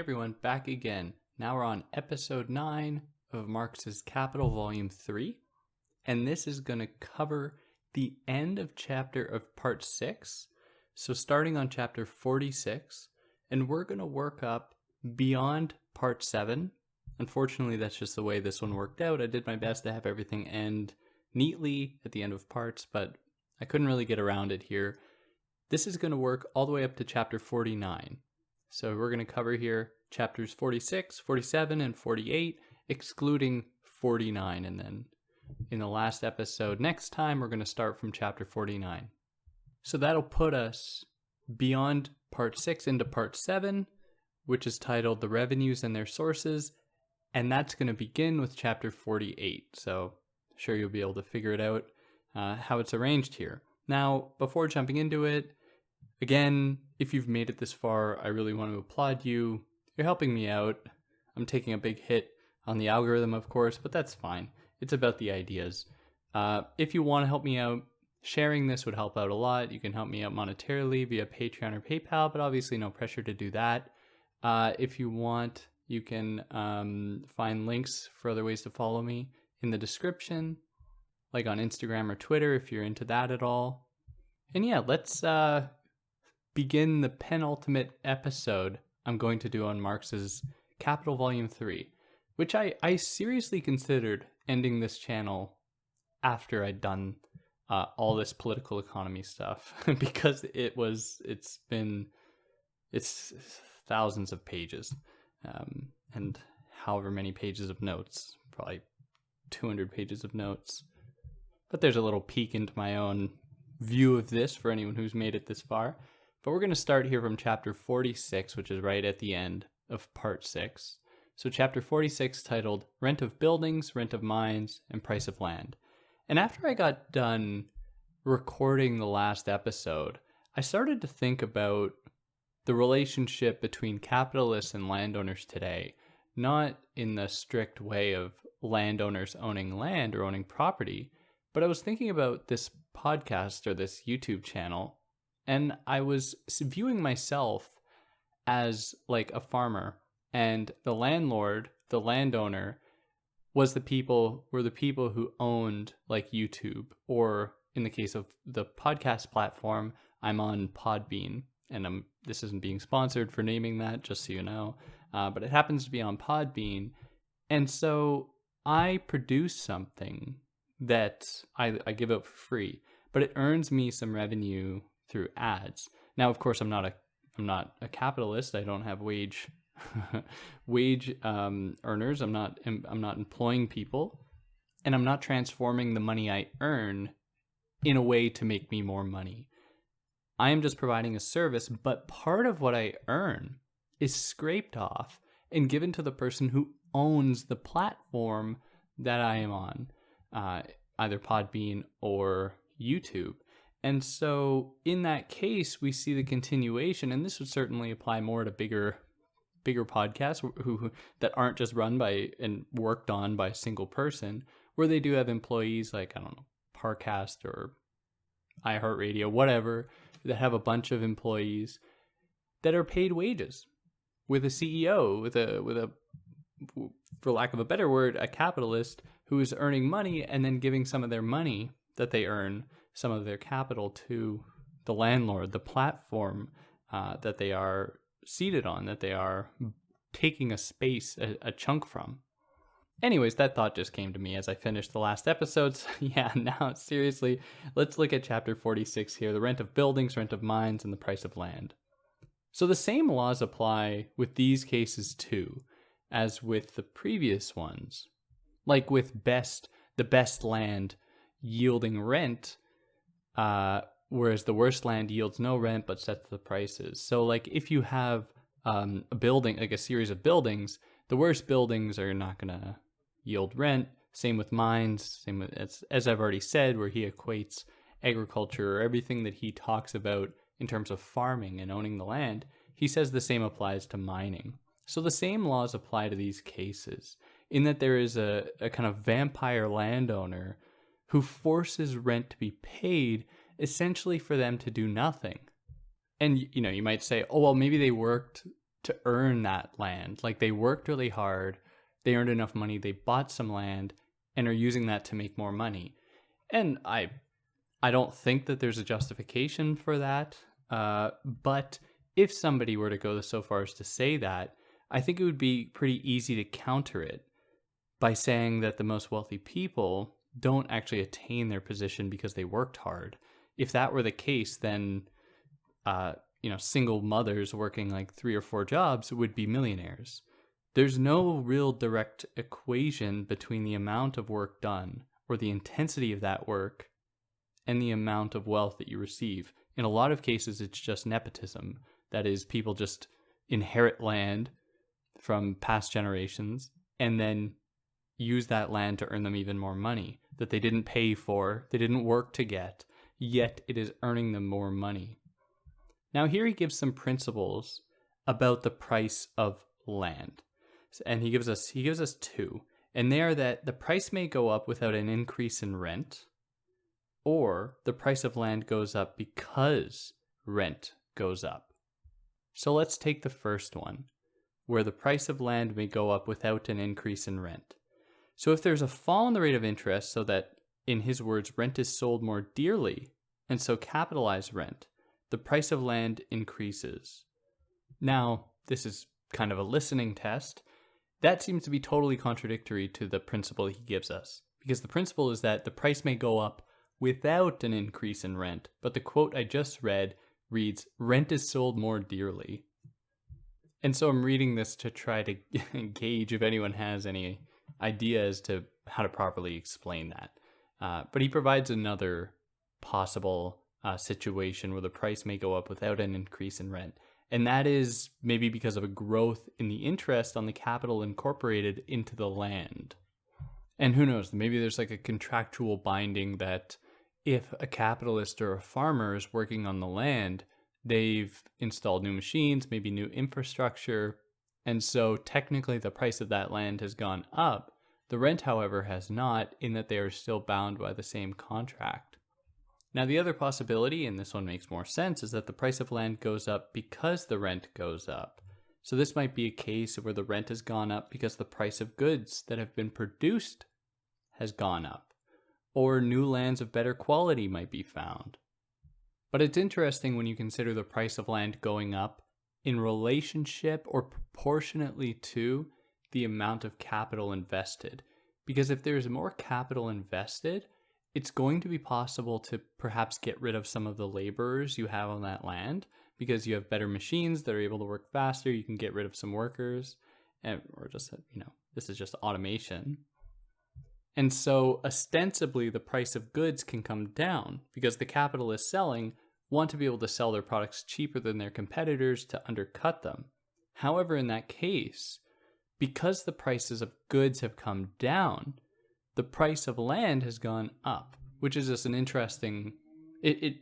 Everyone, back again. Now we're on episode 9 of Marx's Capital Volume 3, and this is going to cover the end of chapter of part 6. So, starting on chapter 46, and we're going to work up beyond part 7. Unfortunately, that's just the way this one worked out. I did my best to have everything end neatly at the end of parts, but I couldn't really get around it here. This is going to work all the way up to chapter 49. So we're going to cover here chapters 46, 47, and 48, excluding 49. And then in the last episode, next time, we're going to start from chapter 49. So that'll put us beyond part 6 into part 7, which is titled The Revenues and Their Sources. And that's going to begin with chapter 48. So sure you'll be able to figure it out uh, how it's arranged here. Now, before jumping into it, Again, if you've made it this far, I really want to applaud you. You're helping me out. I'm taking a big hit on the algorithm, of course, but that's fine. It's about the ideas. Uh, if you want to help me out, sharing this would help out a lot. You can help me out monetarily via Patreon or PayPal, but obviously no pressure to do that. Uh, if you want, you can um, find links for other ways to follow me in the description, like on Instagram or Twitter if you're into that at all. And yeah, let's uh, begin the penultimate episode I'm going to do on Marx's Capital Volume 3, which I, I seriously considered ending this channel after I'd done uh, all this political economy stuff because it was, it's been, it's thousands of pages um, and however many pages of notes, probably 200 pages of notes. But there's a little peek into my own view of this for anyone who's made it this far. But we're going to start here from chapter 46, which is right at the end of part 6. So, chapter 46 titled Rent of Buildings, Rent of Mines, and Price of Land. And after I got done recording the last episode, I started to think about the relationship between capitalists and landowners today, not in the strict way of landowners owning land or owning property, but I was thinking about this podcast or this YouTube channel and I was viewing myself as like a farmer and the landlord, the landowner was the people were the people who owned like YouTube or in the case of the podcast platform, I'm on Podbean and I'm this isn't being sponsored for naming that just so you know. Uh, but it happens to be on Podbean. And so I produce something that I, I give out for free, but it earns me some revenue through ads. Now, of course, I'm not a I'm not a capitalist. I don't have wage wage um, earners. I'm not I'm not employing people, and I'm not transforming the money I earn in a way to make me more money. I am just providing a service, but part of what I earn is scraped off and given to the person who owns the platform that I am on, uh, either Podbean or YouTube. And so in that case, we see the continuation, and this would certainly apply more to bigger bigger podcasts who, who, that aren't just run by and worked on by a single person, where they do have employees like I don't know, Parcast or iHeartRadio, whatever, that have a bunch of employees that are paid wages with a CEO, with a with a for lack of a better word, a capitalist who is earning money and then giving some of their money that they earn some of their capital to the landlord, the platform uh, that they are seated on, that they are taking a space, a, a, chunk from. Anyways, that thought just came to me as I finished the last episodes. yeah, now seriously, let's look at chapter 46 here the rent of buildings, rent of mines, and the price of land. So the same laws apply with these cases too, as with the previous ones. Like with best, the best land yielding rent, uh, whereas the worst land yields no rent but sets the prices. So, like, if you have um, a building, like a series of buildings, the worst buildings are not going to yield rent. Same with mines. Same with as, as I've already said, where he equates agriculture or everything that he talks about in terms of farming and owning the land. He says the same applies to mining. So the same laws apply to these cases in that there is a, a kind of vampire landowner who forces rent to be paid essentially for them to do nothing. And you know, you might say, "Oh, well, maybe they worked to earn that land. Like they worked really hard, they earned enough money, they bought some land and are using that to make more money. And I I don't think that there's a justification for that. Uh, but if somebody were to go so far as to say that, I think it would be pretty easy to counter it by saying that the most wealthy people don't actually attain their position because they worked hard. If that were the case, then uh, you know, single mothers working like three or four jobs would be millionaires. There's no real direct equation between the amount of work done or the intensity of that work and the amount of wealth that you receive. In a lot of cases, it's just nepotism. That is, people just inherit land from past generations and then use that land to earn them even more money that they didn't pay for, they didn't work to get, yet it is earning them more money. Now, here he gives some principles about the price of land. And he gives us he gives us two. And they are that the price may go up without an increase in rent, or the price of land goes up because rent goes up. So let's take the first one, where the price of land may go up without an increase in rent. So if there's a fall in the rate of interest, so that, in his words, rent is sold more dearly, and so capitalized rent, the price of land increases. Now, this is kind of a listening test. That seems to be totally contradictory to the principle he gives us, because the principle is that the price may go up without an increase in rent, but the quote I just read reads, Rent is sold more dearly. And so I'm reading this to try to gauge if anyone has any idea as to how to properly explain that. Uh, but he provides another possible uh, situation where the price may go up without an increase in rent. And that is maybe because of a growth in the interest on the capital incorporated into the land. And who knows, maybe there's like a contractual binding that if a capitalist or a farmer is working on the land, they've installed new machines, maybe new infrastructure. And so technically the price of that land has gone up. The rent, however, has not, in that they are still bound by the same contract. Now, the other possibility, and this one makes more sense, is that the price of land goes up because the rent goes up. So, this might be a case where the rent has gone up because the price of goods that have been produced has gone up, or new lands of better quality might be found. But it's interesting when you consider the price of land going up in relationship or proportionately to the amount of capital invested. Because if there's more capital invested, it's going to be possible to perhaps get rid of some of the laborers you have on that land because you have better machines that are able to work faster. You can get rid of some workers, and, or just, you know, this is just automation. And so, ostensibly, the price of goods can come down because the capitalists selling want to be able to sell their products cheaper than their competitors to undercut them. However, in that case, because the prices of goods have come down, the price of land has gone up, which is just an interesting. It, it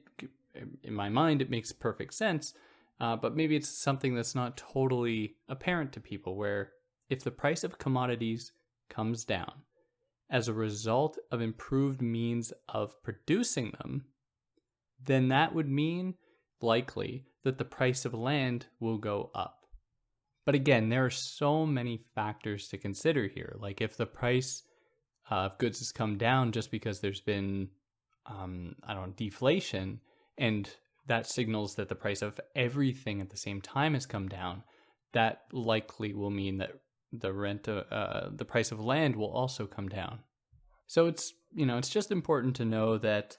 in my mind, it makes perfect sense, uh, but maybe it's something that's not totally apparent to people. Where if the price of commodities comes down as a result of improved means of producing them, then that would mean likely that the price of land will go up. But again, there are so many factors to consider here. Like if the price of goods has come down just because there's been, um, I don't know, deflation, and that signals that the price of everything at the same time has come down, that likely will mean that the rent, uh, uh, the price of land will also come down. So it's, you know, it's just important to know that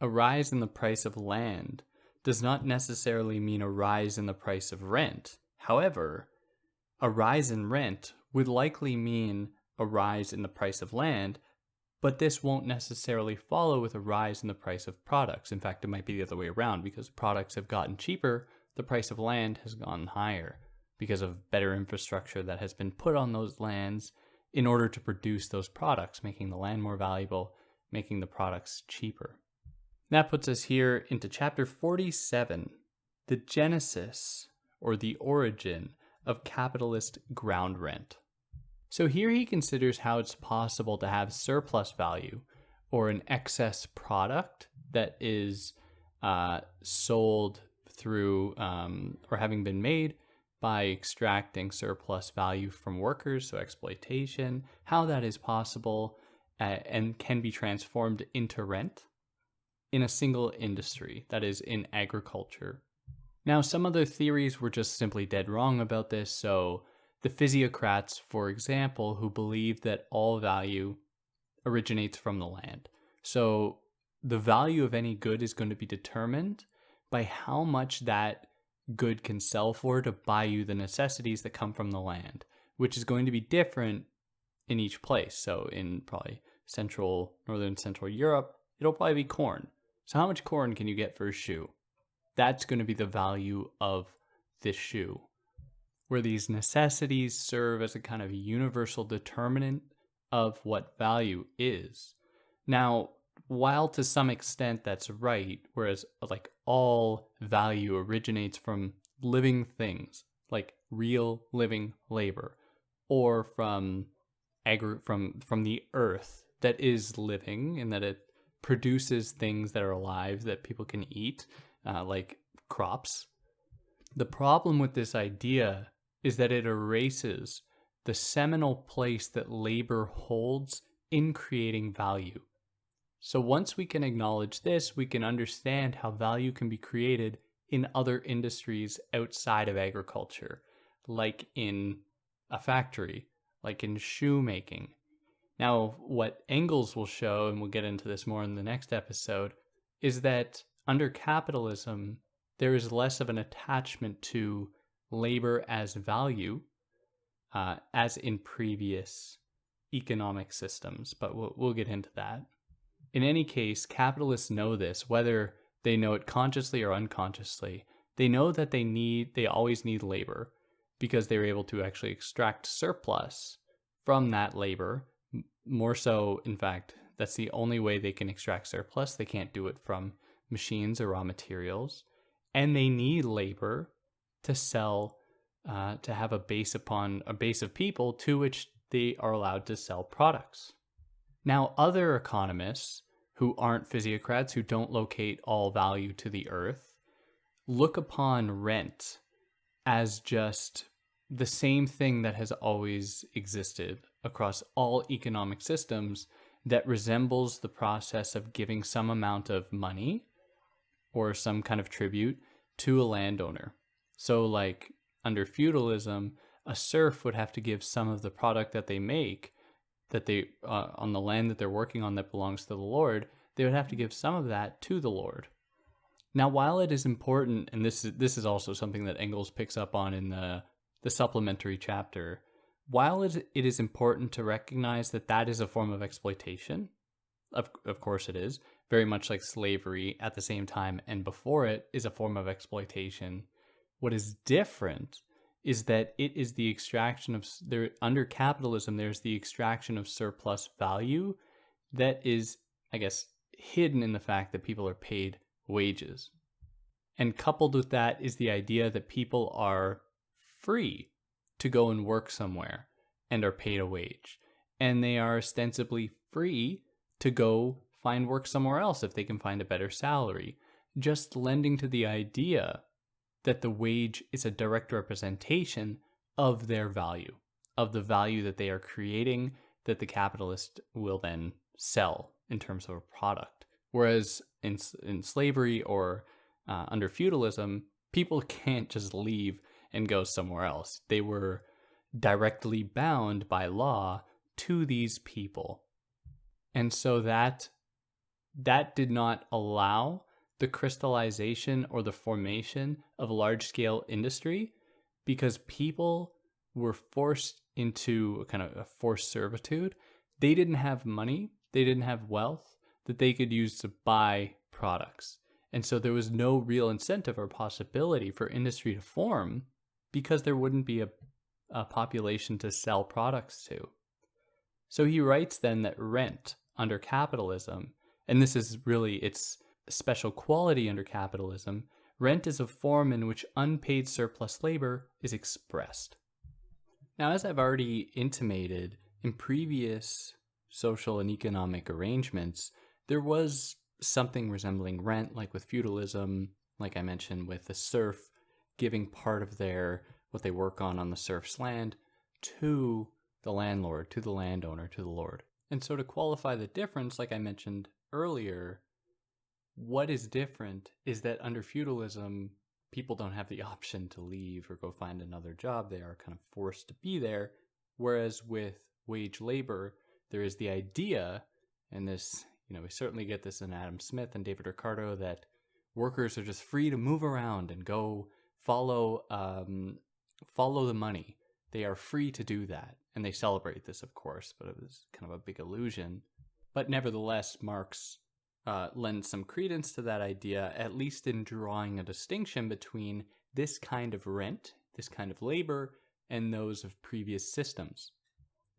a rise in the price of land does not necessarily mean a rise in the price of rent. However, a rise in rent would likely mean a rise in the price of land, but this won't necessarily follow with a rise in the price of products. In fact, it might be the other way around because products have gotten cheaper, the price of land has gone higher because of better infrastructure that has been put on those lands in order to produce those products, making the land more valuable, making the products cheaper. That puts us here into chapter 47 the genesis or the origin of capitalist ground rent. So here he considers how it's possible to have surplus value or an excess product that is uh, sold through um, or having been made by extracting surplus value from workers, so exploitation, how that is possible uh, and can be transformed into rent in a single industry, that is, in agriculture. Now, some other theories were just simply dead wrong about this. So, the physiocrats, for example, who believe that all value originates from the land. So, the value of any good is going to be determined by how much that good can sell for to buy you the necessities that come from the land, which is going to be different in each place. So, in probably central, northern central Europe, it'll probably be corn. So, how much corn can you get for a shoe? That's going to be the value of this shoe, where these necessities serve as a kind of universal determinant of what value is. Now, while to some extent that's right, whereas like all value originates from living things, like real living labor, or from agri- from from the earth that is living and that it produces things that are alive that people can eat, uh, like crops. The problem with this idea is that it erases the seminal place that labor holds in creating value. So once we can acknowledge this, we can understand how value can be created in other industries outside of agriculture, like in a factory, like in shoemaking. Now, what Engels will show, and we'll get into this more in the next episode, is that under capitalism, there is less of an attachment to labor as value uh, as in previous economic systems, but we'll, we'll get into that. In any case, capitalists know this, whether they know it consciously or unconsciously. They know that they need, they always need labor because they're able to actually extract surplus from that labor. More so, in fact, that's the only way they can extract surplus. They can't do it from machines or raw materials. And they need labor to sell, uh, to have a base upon a base of people to which they are allowed to sell products. Now, other economists who aren't physiocrats, who don't locate all value to the earth, look upon rent as just the same thing that has always existed across all economic systems that resembles the process of giving some amount of money or some kind of tribute to a landowner. So, like under feudalism, a serf would have to give some of the product that they make that they uh, on the land that they're working on that belongs to the Lord, they would have to give some of that to the Lord. Now, while it is important, and this is this is also something that Engels picks up on in the the supplementary chapter, while it, it is important to recognize that that is a form of exploitation, of of course it is, very much like slavery at the same time and before it is a form of exploitation. What is different is that it is the extraction of there under capitalism there's the extraction of surplus value that is i guess hidden in the fact that people are paid wages and coupled with that is the idea that people are free to go and work somewhere and are paid a wage and they are ostensibly free to go find work somewhere else if they can find a better salary just lending to the idea that the wage is a direct representation of their value, of the value that they are creating that the capitalist will then sell in terms of a product. Whereas in, in slavery or uh, under feudalism, people can't just leave and go somewhere else. They were directly bound by law to these people. And so that that did not allow the crystallization or the formation of large scale industry because people were forced into a kind of a forced servitude. They didn't have money, they didn't have wealth that they could use to buy products. And so there was no real incentive or possibility for industry to form because there wouldn't be a, a population to sell products to. So he writes then that rent under capitalism, and this is really its special quality under capitalism, rent is a form in which unpaid surplus labor is expressed. Now, as I've already intimated, in previous social and economic arrangements, there was something resembling rent, like with feudalism, like I mentioned, with the serf giving part of their what they work on on the serf's land to the landlord, to the landowner, to the lord. And so to qualify the difference, like I mentioned earlier, what is different is that under feudalism, people don't have the option to leave or go find another job. They are kind of forced to be there. Whereas with wage labor, there is the idea, and this, you know, we certainly get this in Adam Smith and David Ricardo, that workers are just free to move around and go follow um, follow the money. They are free to do that, and they celebrate this, of course. But it was kind of a big illusion. But nevertheless, Marx uh, lends some credence to that idea, at least in drawing a distinction between this kind of rent, this kind of labor, and those of previous systems.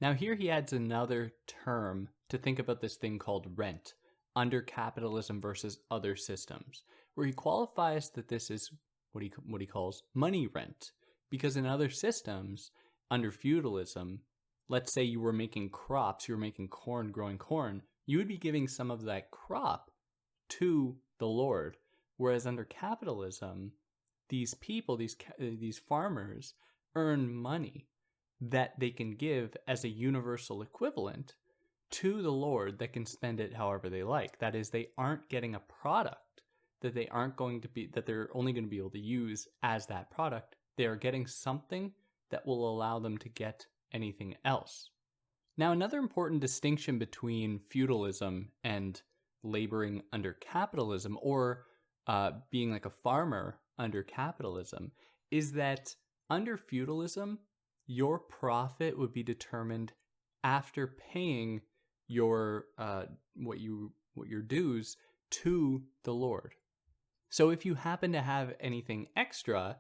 Now, here he adds another term to think about this thing called rent under capitalism versus other systems, where he qualifies that this is what he what he calls money rent, because in other systems under feudalism, let's say you were making crops, you were making corn, growing corn, you would be giving some of that crop to the Lord. Whereas under capitalism, these people, these uh, these farmers, earn money that they can give as a universal equivalent to the Lord that can spend it however they like. That is, they aren't getting a product that they aren't going to be that they're only going to be able to use as that product. They are getting something that will allow them to get anything else. Now, another important distinction between feudalism and laboring under capitalism or uh, being like a farmer under capitalism is that under feudalism, your profit would be determined after paying your uh, what you what your dues to the lord. So if you happen to have anything extra,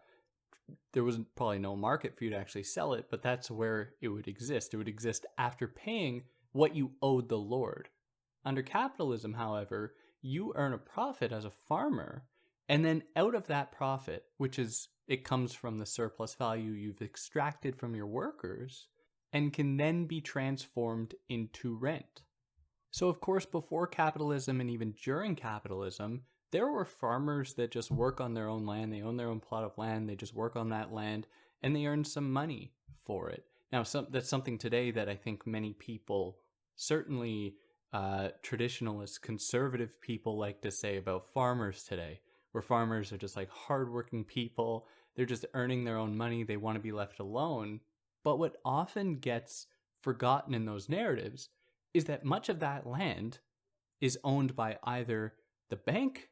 there was probably no market for you to actually sell it, but that's where it would exist. It would exist after paying what you owed the Lord. Under capitalism, however, you earn a profit as a farmer, and then out of that profit, which is it comes from the surplus value you've extracted from your workers, and can then be transformed into rent. So, of course, before capitalism and even during capitalism, there were farmers that just work on their own land. They own their own plot of land. They just work on that land and they earn some money for it. Now, some, that's something today that I think many people, certainly uh, traditionalist, conservative people, like to say about farmers today, where farmers are just like hardworking people. They're just earning their own money. They want to be left alone. But what often gets forgotten in those narratives is that much of that land is owned by either the bank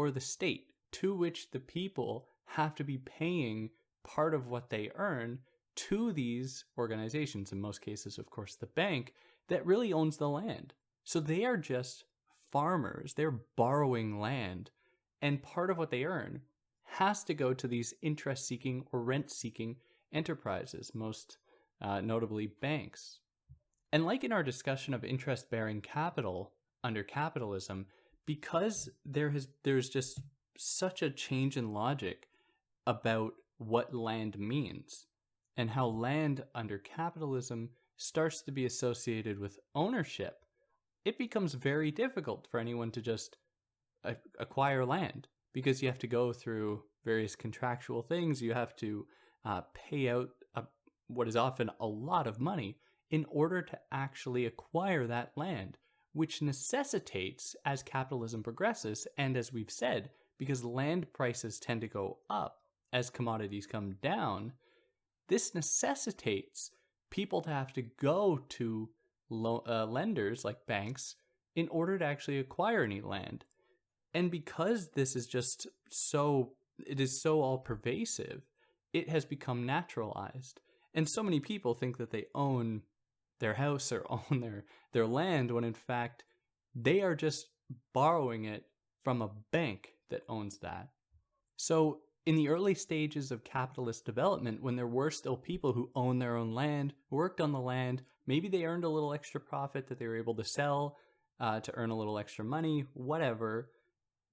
or the state, to which the people have to be paying part of what they earn to these organizations, in most cases, of course, the bank, that really owns the land. So they are just farmers, they're borrowing land, and part of what they earn has to go to these interest seeking or rent seeking enterprises, most uh, notably banks. And like in our discussion of interest bearing capital under capitalism, because there has there's just such a change in logic about what land means and how land under capitalism starts to be associated with ownership it becomes very difficult for anyone to just acquire land because you have to go through various contractual things. You have to uh, pay out a, what is often a lot of money in order to actually acquire that land which necessitates, as capitalism progresses, and as we've said, because land prices tend to go up as commodities come down, this necessitates people to have to go to lo- uh, lenders like banks in order to actually acquire any land. And because this is just so, it is so all pervasive, it has become naturalized. And so many people think that they own their house or own their their land when in fact they are just borrowing it from a bank that owns that. So in the early stages of capitalist development, when there were still people who owned their own land, worked on the land, maybe they earned a little extra profit that they were able to sell uh, to earn a little extra money, whatever,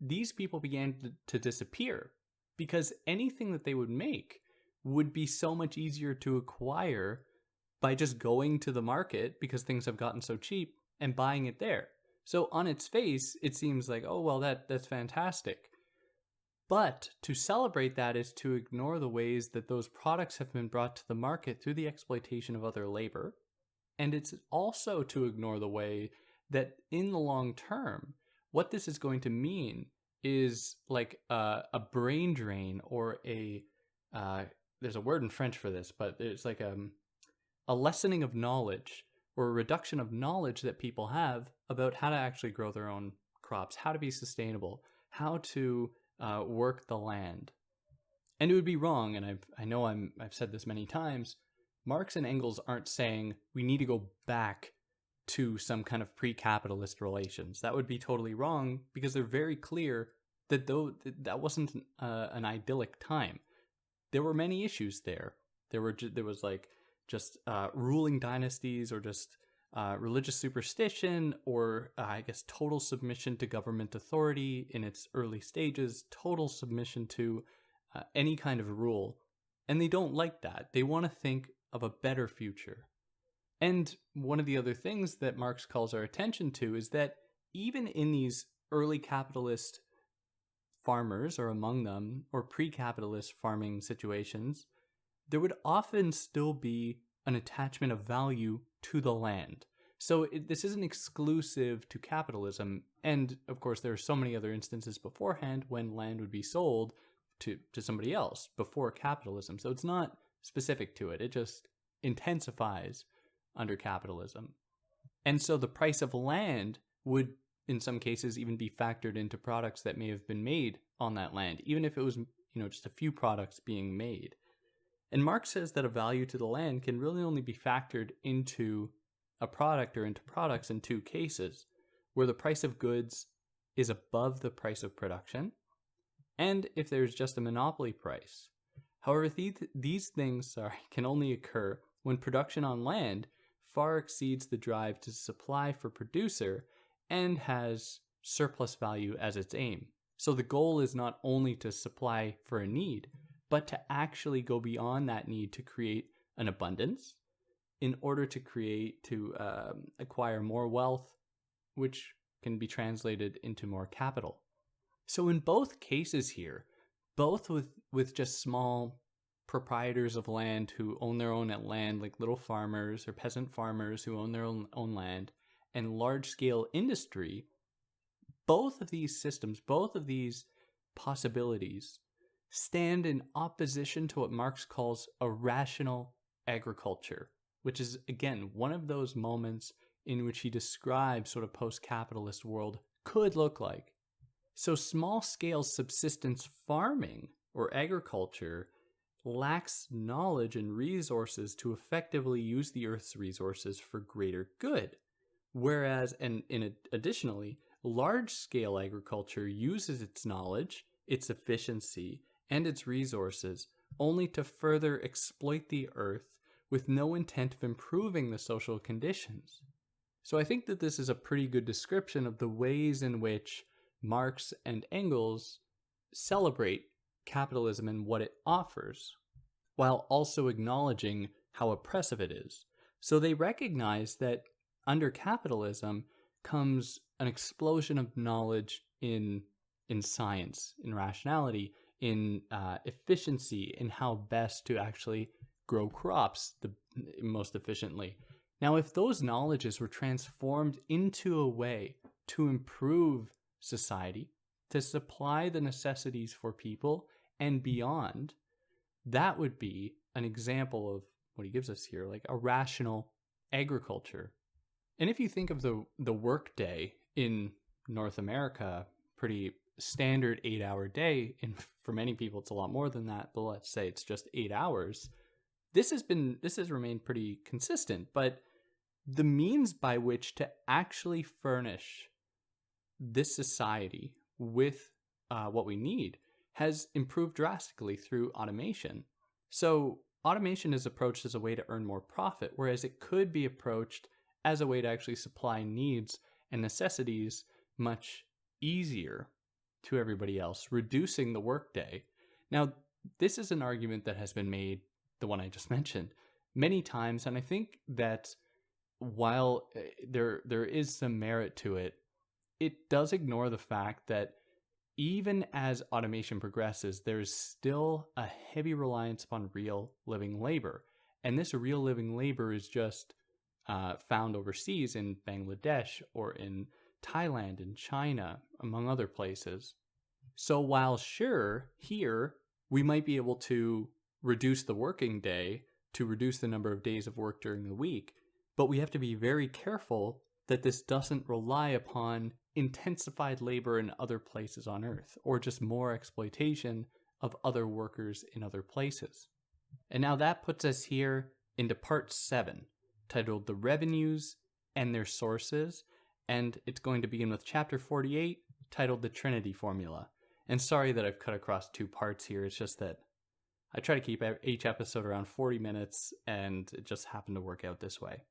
these people began to, to disappear because anything that they would make would be so much easier to acquire by just going to the market because things have gotten so cheap and buying it there. So on its face, it seems like, oh well, that that's fantastic. But to celebrate that is to ignore the ways that those products have been brought to the market through the exploitation of other labor. And it's also to ignore the way that in the long term, what this is going to mean is like a, a brain drain or a uh, there's a word in French for this, but it's like a, um, a lessening of knowledge or a reduction of knowledge that people have about how to actually grow their own crops, how to be sustainable, how to uh, work the land. And it would be wrong, and I've, I know I'm, I've said this many times, Marx and Engels aren't saying we need to go back to some kind of pre-capitalist relations. That would be totally wrong because they're very clear that though that wasn't uh, an idyllic time. There were many issues there. There were there was like just uh, ruling dynasties or just uh, religious superstition or uh, I guess total submission to government authority in its early stages, total submission to uh, any kind of rule. And they don't like that. They want to think of a better future. And one of the other things that Marx calls our attention to is that even in these early capitalist farmers, or among them, or pre capitalist farming situations, there would often still be an attachment of value to the land. So it, this isn't exclusive to capitalism. And of course, there are so many other instances beforehand when land would be sold to, to somebody else before capitalism. So it's not specific to it, it just intensifies under capitalism. And so the price of land would, in some cases, even be factored into products that may have been made on that land, even if it was, you know, just a few products being made. And Marx says that a value to the land can really only be factored into a product or into products in two cases where the price of goods is above the price of production and if there's just a monopoly price. However, these, things sorry, can only occur when production on land far exceeds the drive to supply for producer and has surplus value as its aim. So the goal is not only to supply for a need, but to actually go beyond that need to create an abundance in order to create, to um, acquire more wealth, which can be translated into more capital. So in both cases here, both with, with just small proprietors of land who own their own land, like little farmers or peasant farmers who own their own, own land, and large scale industry, both of these systems, both of these possibilities, stand in opposition to what Marx calls a rational agriculture, which is, again, one of those moments in which he describes what a post capitalist world could look like. So, small scale subsistence farming or agriculture lacks knowledge and resources to effectively use the Earth's resources for greater good. Whereas, and in additionally, large scale agriculture uses its knowledge, its efficiency, and its resources only to further exploit the Earth with no intent of improving the social conditions. So I think that this is a pretty good description of the ways in which Marx and Engels celebrate capitalism and what it offers, while also acknowledging how oppressive it is. So they recognize that under capitalism comes an explosion of knowledge in in science, in rationality, in uh, efficiency, in how best to actually grow crops the most efficiently. Now, if those knowledges were transformed into a way to improve society, to supply the necessities for people, and beyond, that would be an example of what he gives us here, like a rational agriculture. And if you think of the the workday in North America, pretty standard eight hour day, and for many people it's a lot more than that, but let's say it's just eight hours. This has been this has remained pretty consistent, but the means by which to actually furnish this society with uh, what we need has improved drastically through automation. So, automation is approached as a way to earn more profit, whereas it could be approached as a way to actually supply needs and necessities much easier to everybody else, reducing the workday. Now, this is an argument that has been made, the one I just mentioned, many times, and I think that while eh, there there is some merit to it, it does ignore the fact that even as automation progresses, there's still a heavy reliance upon real living labor. And this real living labor is just uh, found overseas in Bangladesh or in Thailand and China, among other places. So, while sure, here we might be able to reduce the working day to reduce the number of days of work during the week, but we have to be very careful that this doesn't rely upon intensified labor in other places on Earth or just more exploitation of other workers in other places. And now that puts us here into part seven, titled The Revenues and Their Sources. And it's going to begin with chapter 48, titled The Trinity Formula. And sorry that I've cut across two parts here, it's just that I try to keep each episode around 40 minutes, and it just happened to work out this way.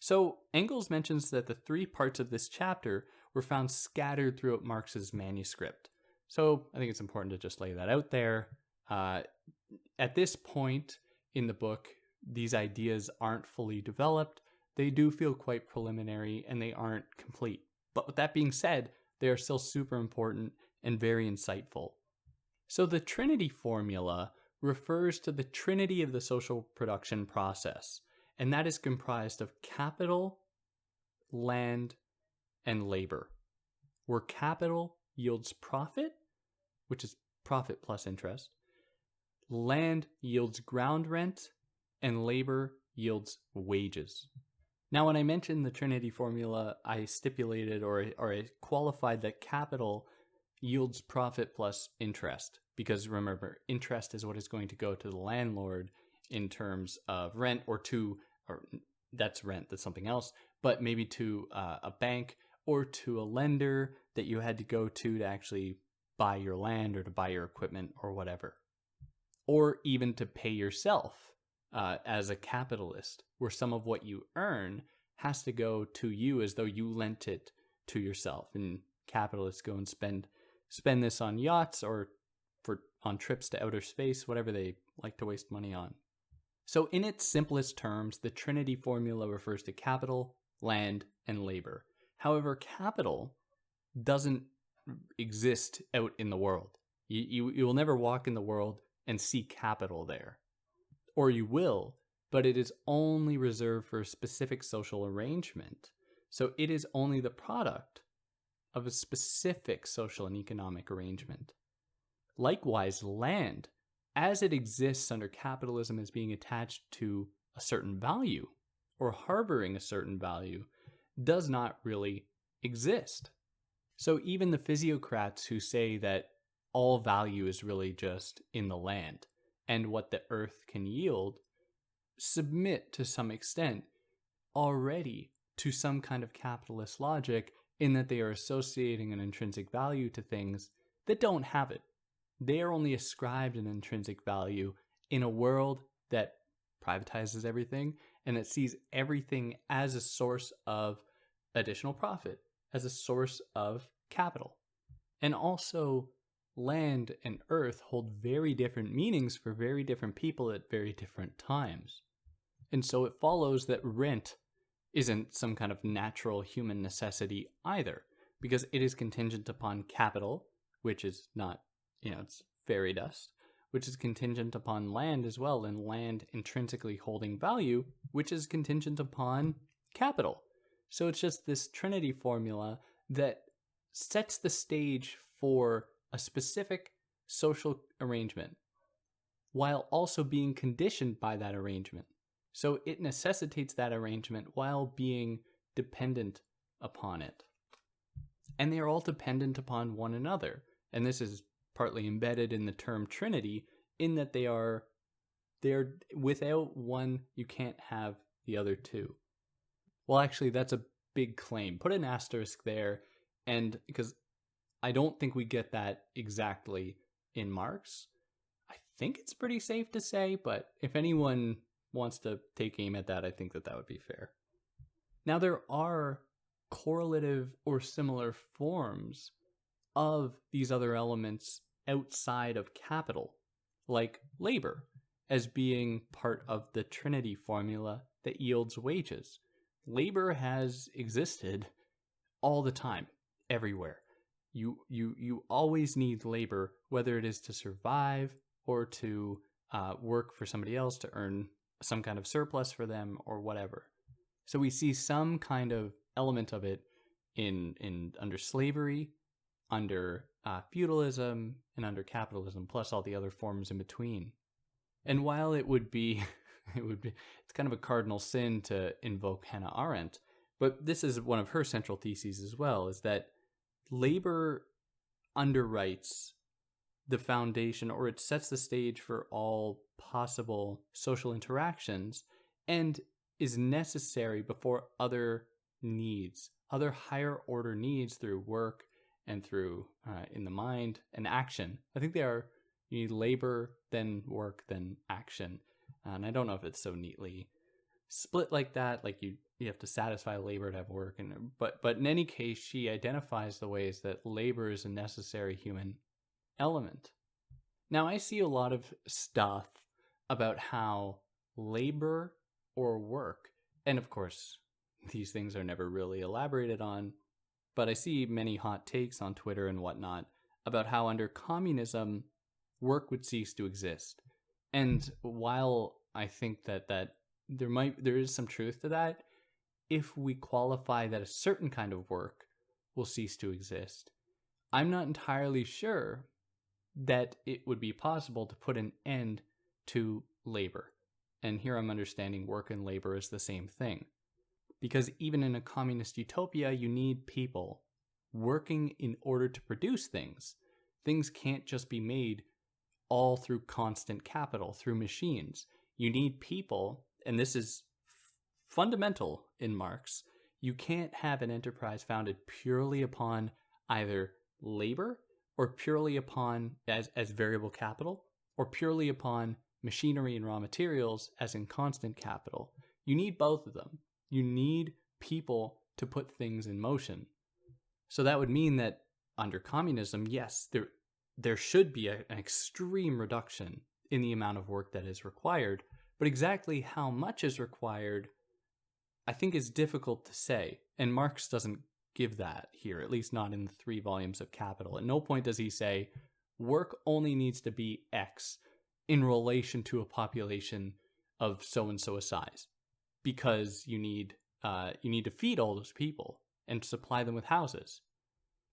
So, Engels mentions that the three parts of this chapter were found scattered throughout Marx's manuscript. So, I think it's important to just lay that out there. Uh, at this point in the book, these ideas aren't fully developed. They do feel quite preliminary and they aren't complete. But with that being said, they are still super important and very insightful. So, the Trinity formula refers to the trinity of the social production process and that is comprised of capital, land, and labor, where capital yields profit, which is profit plus interest, land yields ground rent, and labor yields wages. Now, when I mentioned the Trinity formula, I stipulated or, or I qualified that capital yields profit plus interest, because remember, interest is what is going to go to the landlord in terms of rent or to or that's rent, that's something else, but maybe to uh, a bank or to a lender that you had to go to to actually buy your land or to buy your equipment or whatever. Or even to pay yourself uh, as a capitalist, where some of what you earn has to go to you as though you lent it to yourself. And capitalists go and spend spend this on yachts or for on trips to outer space, whatever they like to waste money on. So, in its simplest terms, the Trinity formula refers to capital, land, and labor. However, capital doesn't exist out in the world. You, you, you will never walk in the world and see capital there. Or you will, but it is only reserved for a specific social arrangement. So it is only the product of a specific social and economic arrangement. Likewise, land as it exists under capitalism as being attached to a certain value or harboring a certain value does not really exist. So even the physiocrats who say that all value is really just in the land and what the earth can yield submit to some extent already to some kind of capitalist logic in that they are associating an intrinsic value to things that don't have it they are only ascribed an intrinsic value in a world that privatizes everything and that sees everything as a source of additional profit, as a source of capital. And also, land and earth hold very different meanings for very different people at very different times. And so it follows that rent isn't some kind of natural human necessity either, because it is contingent upon capital, which is not you know, it's fairy dust, which is contingent upon land as well, and land intrinsically holding value, which is contingent upon capital. So it's just this trinity formula that sets the stage for a specific social arrangement while also being conditioned by that arrangement. So it necessitates that arrangement while being dependent upon it. And they are all dependent upon one another. And this is partly embedded in the term Trinity, in that they are they're without one you can't have the other two. Well, actually, that's a big claim. Put an asterisk there, and because I don't think we get that exactly in Marx. I think it's pretty safe to say, but if anyone wants to take aim at that, I think that that would be fair. Now, there are correlative or similar forms of these other elements outside of capital, like labor, as being part of the Trinity formula that yields wages. Labor has existed all the time, everywhere. You you you always need labor, whether it is to survive or to uh, work for somebody else to earn some kind of surplus for them or whatever. So we see some kind of element of it in in under slavery, under uh, feudalism, and under capitalism, plus all the other forms in between. And while it would be, it would be, it's kind of a cardinal sin to invoke Hannah Arendt, but this is one of her central theses as well: is that labor underwrites the foundation or it sets the stage for all possible social interactions and is necessary before other needs, other higher order needs through work and through uh, in the mind and action. I think they are you need labor, then work, then action. And I don't know if it's so neatly split like that. Like you you have to satisfy labor to have work, and but but in any case, she identifies the ways that labor is a necessary human element. Now I see a lot of stuff about how labor or work, and of course these things are never really elaborated on, but I see many hot takes on Twitter and whatnot about how under communism work would cease to exist. And while I think that that there might there is some truth to that, if we qualify that a certain kind of work will cease to exist, I'm not entirely sure that it would be possible to put an end to labor. And here I'm understanding work and labor is the same thing. Because even in a communist utopia, you need people working in order to produce things. Things can't just be made all through constant capital, through machines. You need people, and this is fundamental in Marx. You can't have an enterprise founded purely upon either labor or purely upon as, as variable capital or purely upon machinery and raw materials as in constant capital. You need both of them. You need people to put things in motion. So that would mean that under communism, yes, there there should be a, an extreme reduction in the amount of work that is required, but exactly how much is required I think is difficult to say. And Marx doesn't give that here, at least not in the three volumes of Capital. At no point does he say work only needs to be X in relation to a population of so and so a size, because you need uh, you need to feed all those people and supply them with houses.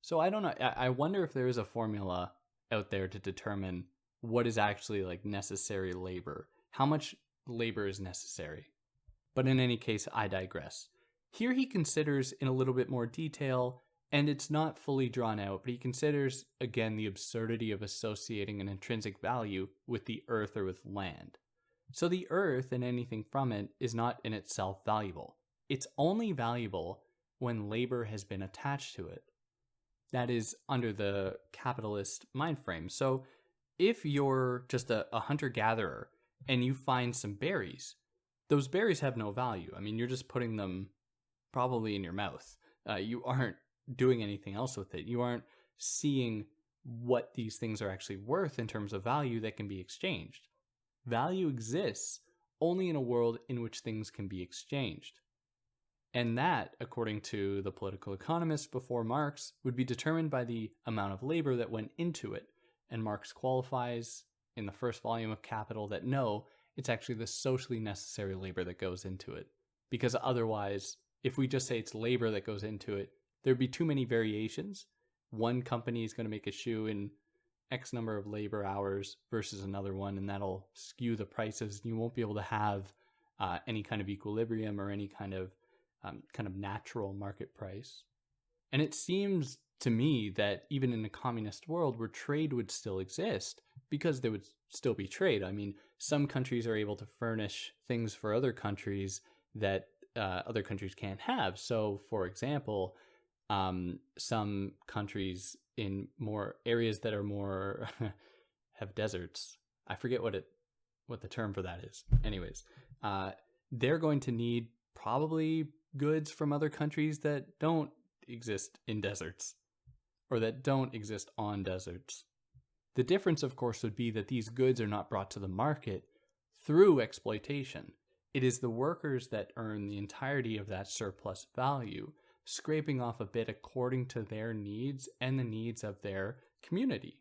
So I don't know. I wonder if there is a formula out there to determine what is actually like necessary labor, how much labor is necessary. But in any case, I digress. Here he considers in a little bit more detail, and it's not fully drawn out, but he considers again the absurdity of associating an intrinsic value with the earth or with land. So the earth and anything from it is not in itself valuable. It's only valuable when labor has been attached to it. That is under the capitalist mind frame. So if you're just a, a hunter gatherer and you find some berries, those berries have no value. I mean, you're just putting them probably in your mouth. Uh, you aren't doing anything else with it. You aren't seeing what these things are actually worth in terms of value that can be exchanged. Value exists only in a world in which things can be exchanged. And that, according to the political economists before Marx, would be determined by the amount of labor that went into it. And Marx qualifies in the first volume of Capital that no, it's actually the socially necessary labor that goes into it. Because otherwise, if we just say it's labor that goes into it, there'd be too many variations. One company is going to make a shoe in X number of labor hours versus another one, and that'll skew the prices. You won't be able to have uh, any kind of equilibrium or any kind of um, kind of natural market price. And it seems to me that even in a communist world where trade would still exist, because there would still be trade. I mean, some countries are able to furnish things for other countries that uh, other countries can't have. So, for example, um, some countries in more areas that are more have deserts. I forget what it what the term for that is. Anyways, uh, they're going to need probably goods from other countries that don't exist in deserts or that don't exist on deserts. The difference, of course, would be that these goods are not brought to the market through exploitation. It is the workers that earn the entirety of that surplus value. scraping off a bit according to their needs and the needs of their community.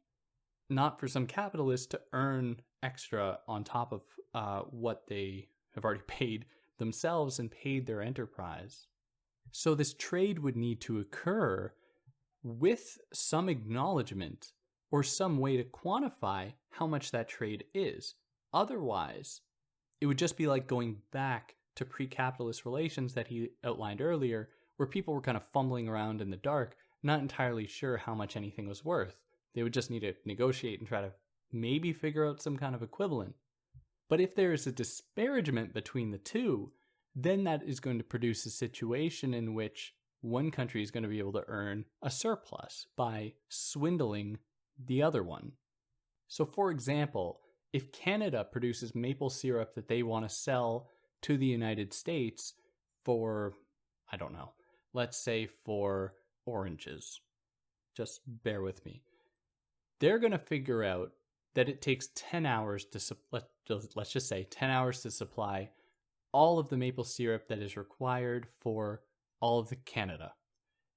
Not for some capitalists to earn extra on top of uh, what they have already paid themselves and paid their enterprise. So, this trade would need to occur with some acknowledgement or some way to quantify how much that trade is. Otherwise, it would just be like going back to pre capitalist relations that he outlined earlier, where people were kind of fumbling around in the dark, not entirely sure how much anything was worth. They would just need to negotiate and try to maybe figure out some kind of equivalent. But if there is a disparagement between the two, then that is going to produce a situation in which one country is going to be able to earn a surplus by swindling the other one. So, for example, if Canada produces maple syrup that they want to sell to the United States for, I don't know, let's say for oranges, just bear with me. They're going to figure out that it takes 10 hours to, let, let's just say 10 hours to supply all of the maple syrup that is required for all of the Canada.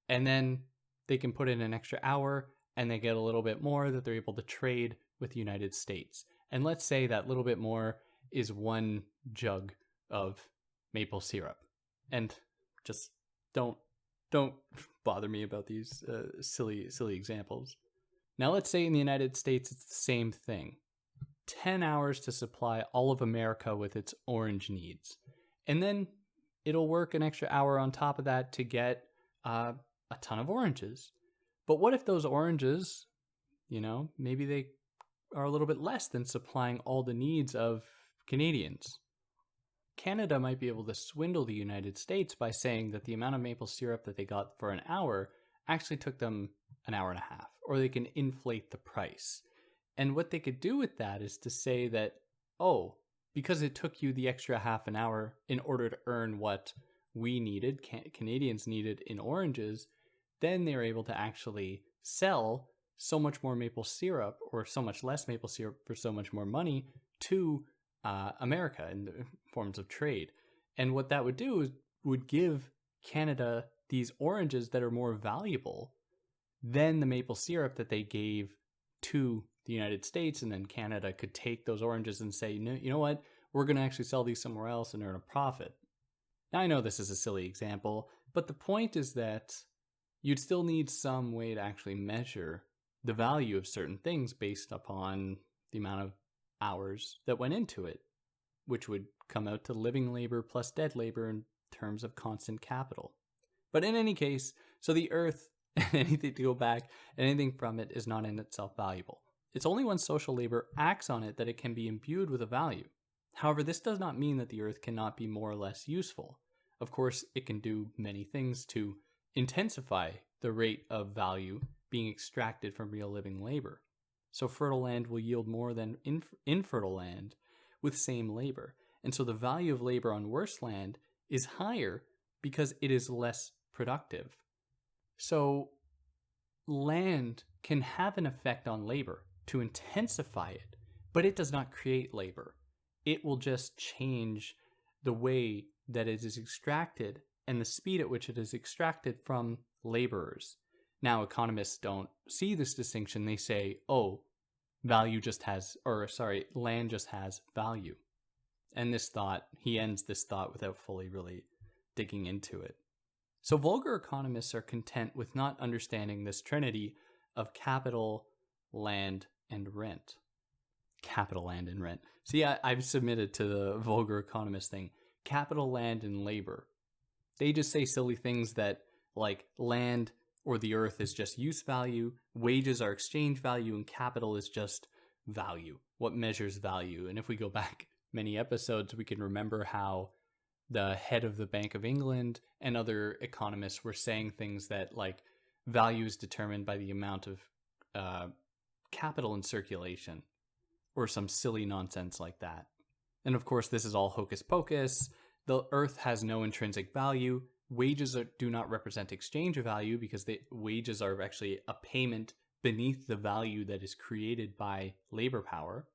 And then they can put in an extra hour and they get a little bit more that they're able to trade with the United States. And let's say that little bit more is one jug of maple syrup. And just don't don't bother me about these uh, silly silly examples. Now let's say in the United States it's the same thing. 10 hours to supply all of America with its orange needs. And then it'll work an extra hour on top of that to get uh, a ton of oranges. But what if those oranges, you know, maybe they are a little bit less than supplying all the needs of Canadians? Canada might be able to swindle the United States by saying that the amount of maple syrup that they got for an hour actually took them an hour and a half, or they can inflate the price. And what they could do with that is to say that, oh, because it took you the extra half an hour in order to earn what we needed, can- Canadians needed in oranges, then they're able to actually sell so much more maple syrup or so much less maple syrup for so much more money to uh, America in the forms of trade. And what that would do is would give Canada these oranges that are more valuable than the maple syrup that they gave to the United States, and then Canada could take those oranges and say, no, you know what, we're going to actually sell these somewhere else and earn a profit. Now, I know this is a silly example, but the point is that you'd still need some way to actually measure the value of certain things based upon the amount of hours that went into it, which would come out to living labor plus dead labor in terms of constant capital. But in any case, so the earth and anything to go back and anything from it is not in itself valuable. It's only when social labor acts on it that it can be imbued with a value. However, this does not mean that the earth cannot be more or less useful. Of course, it can do many things to intensify the rate of value being extracted from real living labor. So, fertile land will yield more than inf- infertile land with same labor. And so, the value of labor on worse land is higher because it is less productive. So, land can have an effect on labor to intensify it, but it does not create labor. It will just change the way that it is extracted and the speed at which it is extracted from laborers. Now, economists don't see this distinction. They say, oh, value just has, or sorry, land just has value. And this thought, he ends this thought without fully really digging into it. So, vulgar economists are content with not understanding this trinity of capital, land, and rent. Capital, land, and rent. See, I, I've submitted to the vulgar economist thing capital, land, and labor. They just say silly things that, like, land or the earth is just use value, wages are exchange value, and capital is just value. What measures value? And if we go back many episodes, we can remember how the head of the Bank of England and other economists were saying things that, like, value is determined by the amount of uh, capital in circulation or some silly nonsense like that. And of course, this is all hocus pocus. The earth has no intrinsic value. Wages are, do not represent exchange value because the wages are actually a payment beneath the value that is created by labor power.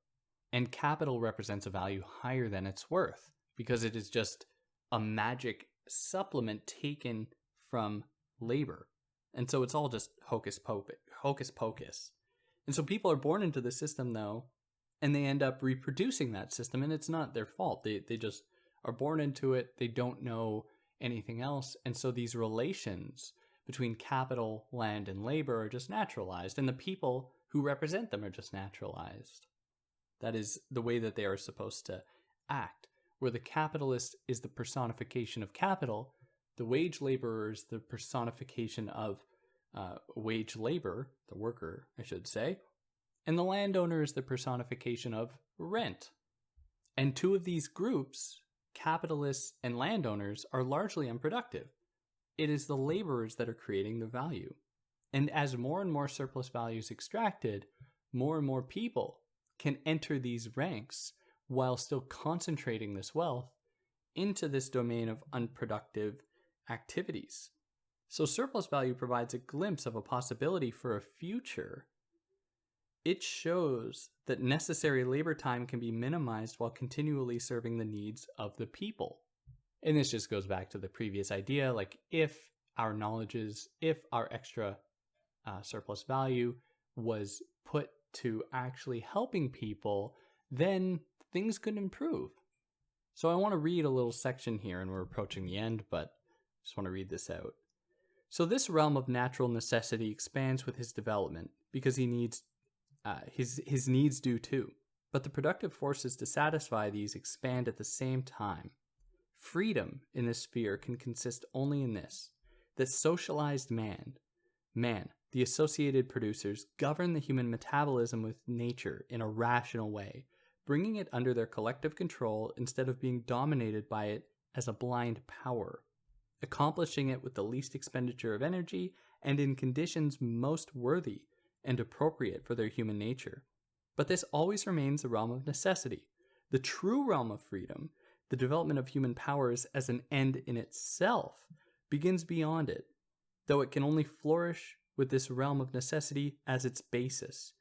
And capital represents a value higher than its worth because it is just a magic supplement taken from labor. And so it's all just hocus pocus, hocus pocus. And so people are born into the system though, and they end up reproducing that system, and it's not their fault. They they just are born into it. They don't know anything else, and so these relations between capital, land, and labor are just naturalized, and the people who represent them are just naturalized. That is the way that they are supposed to act. Where the capitalist is the personification of capital, the wage laborer is the personification of uh, wage labor, the worker, I should say, and the landowner is the personification of rent. And two of these groups, capitalists and landowners, are largely unproductive. It is the laborers that are creating the value. And as more and more surplus value is extracted, more and more people can enter these ranks while still concentrating this wealth into this domain of unproductive activities. So, surplus value provides a glimpse of a possibility for a future. It shows that necessary labor time can be minimized while continually serving the needs of the people. And this just goes back to the previous idea like, if our knowledges, if our extra uh, surplus value was put to actually helping people, then things could improve. So I want to read a little section here, and we're approaching the end, but just want to read this out. So this realm of natural necessity expands with his development because he needs uh, his his needs do too. But the productive forces to satisfy these expand at the same time. Freedom in this sphere can consist only in this: that socialized man, man, the associated producers govern the human metabolism with nature in a rational way, bringing it under their collective control instead of being dominated by it as a blind power accomplishing it with the least expenditure of energy and in conditions most worthy and appropriate for their human nature. But this always remains the realm of necessity. The true realm of freedom, the development of human powers as an end in itself, begins beyond it, though it can only flourish with this realm of necessity as its basis.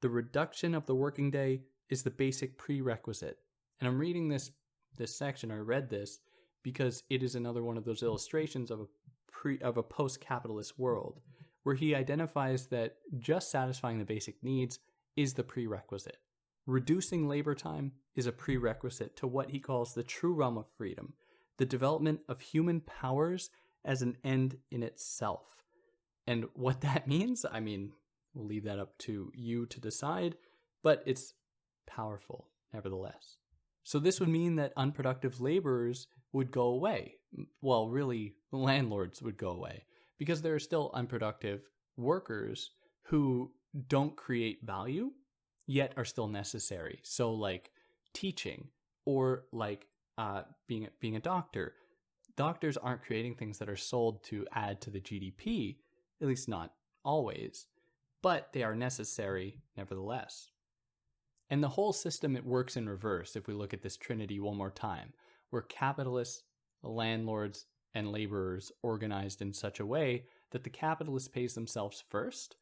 The reduction of the working day is the basic prerequisite. And I'm reading this this section, I read this because it is another one of those illustrations of a pre of a post-capitalist world where he identifies that just satisfying the basic needs is the prerequisite. Reducing labor time is a prerequisite to what he calls the true realm of freedom, the development of human powers as an end in itself. And what that means, I mean, we'll leave that up to you to decide, but it's powerful nevertheless. So this would mean that unproductive laborers would go away. Well, really, landlords would go away because there are still unproductive workers who don't create value yet are still necessary. So like teaching or like uh, being being a doctor, doctors aren't creating things that are sold to add to the GDP, at least not always, but they are necessary nevertheless. And the whole system, it works in reverse if we look at this trinity one more time, where capitalists, landlords, and laborers organized in such a way that the capitalist pays themselves first,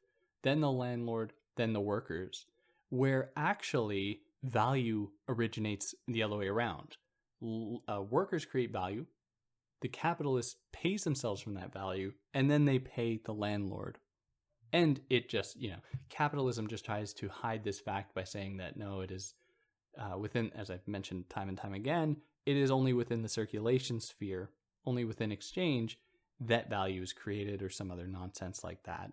then the landlord, then the workers, where actually value originates the other way around. Uh, workers create value, the capitalist pays themselves from that value, and then they pay the landlord and it just you know capitalism just tries to hide this fact by saying that no it is uh, within as i've mentioned time and time again it is only within the circulation sphere only within exchange that value is created or some other nonsense like that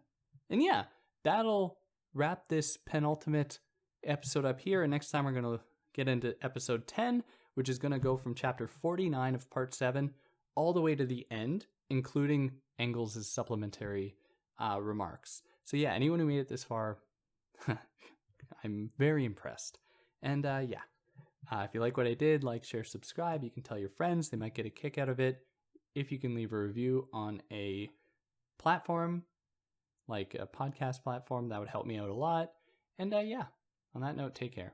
and yeah that'll wrap this penultimate episode up here and next time we're going to get into episode 10 which is going to go from chapter 49 of part 7 all the way to the end including engels' supplementary uh, remarks so yeah, anyone who made it this far, I'm very impressed. And uh, yeah, uh, if you like what I did, like, share, subscribe. You can tell your friends; they might get a kick out of it. If you can leave a review on a platform, like a podcast platform, that would help me out a lot. And uh, yeah, on that note, take care.